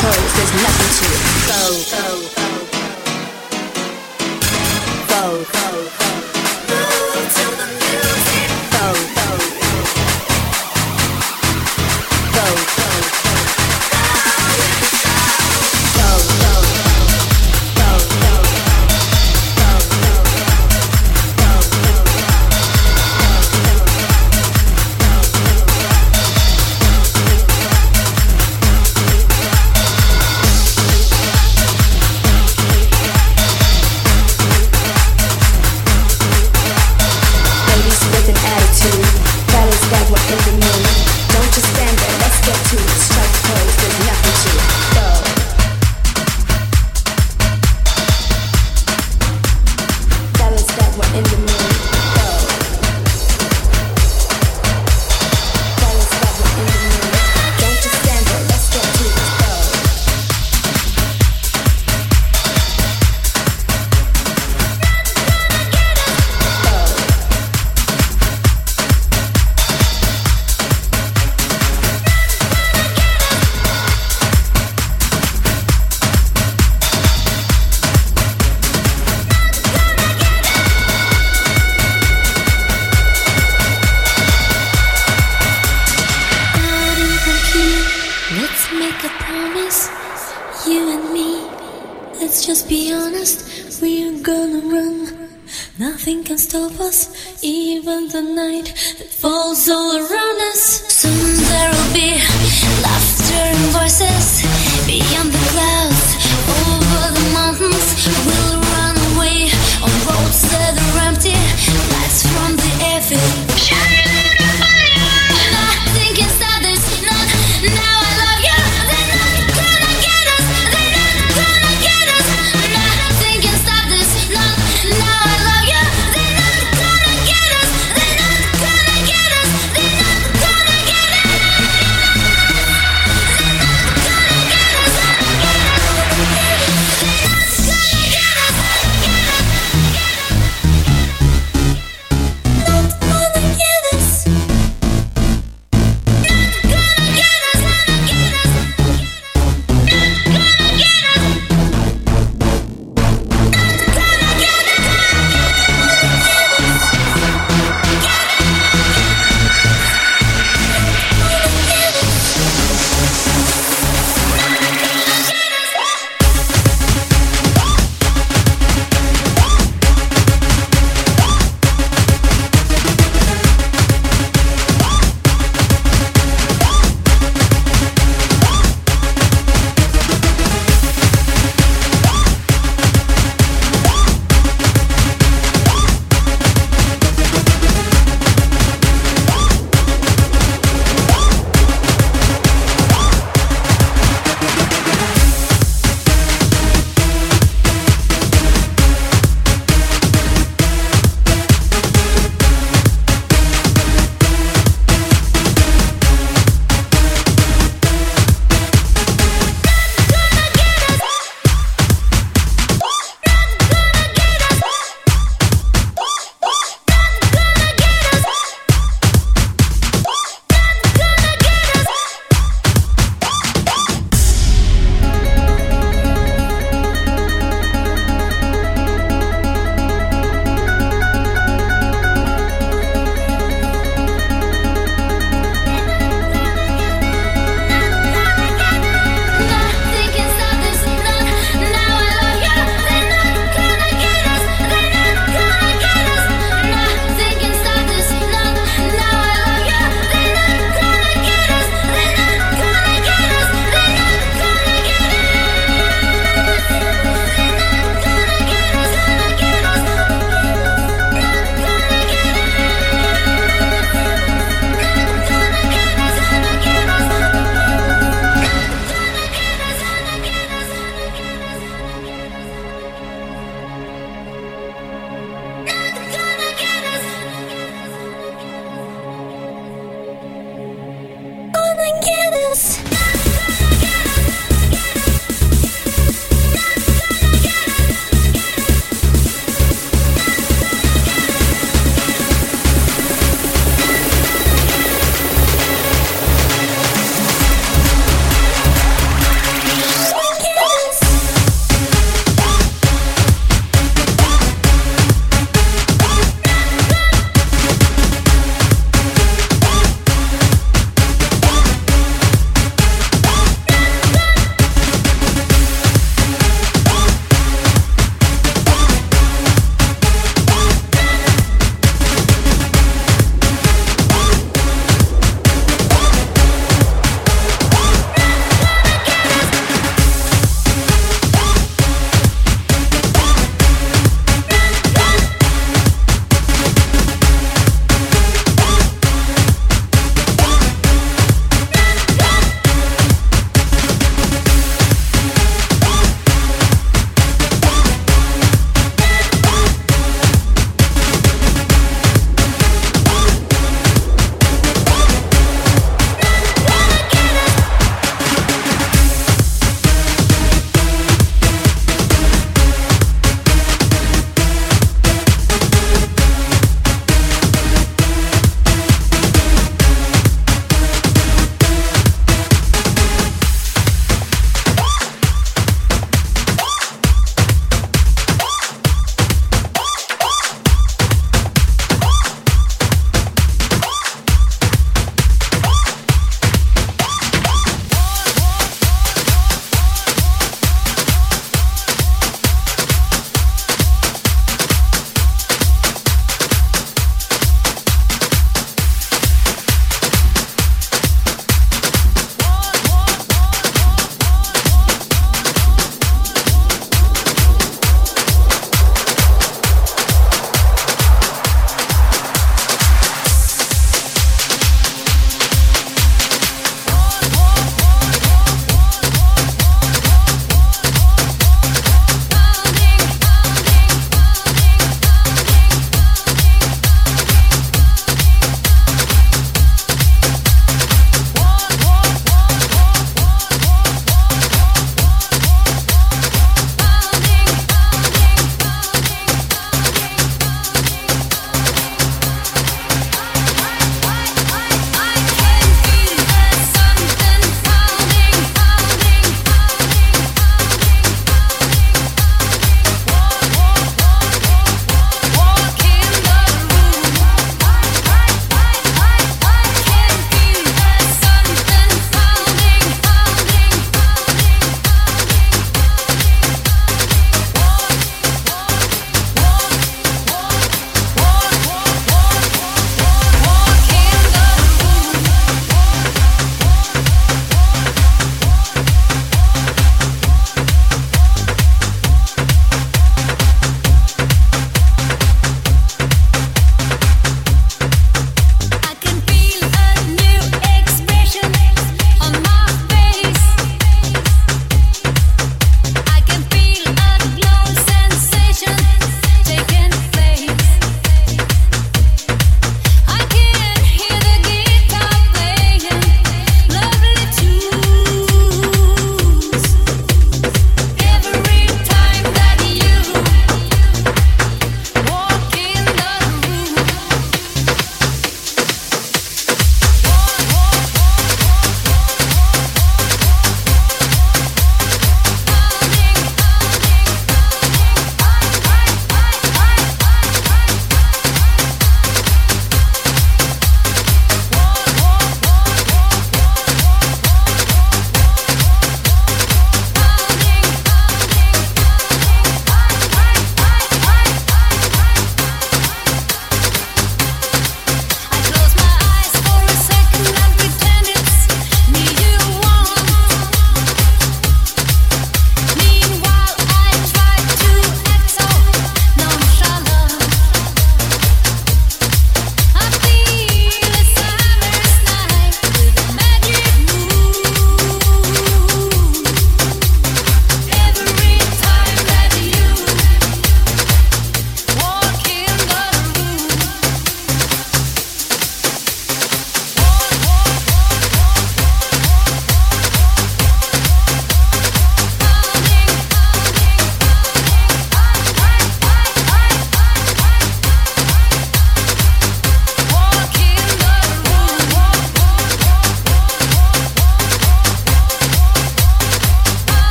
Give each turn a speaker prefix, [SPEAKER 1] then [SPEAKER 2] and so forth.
[SPEAKER 1] strike there's nothing to go, go. Go,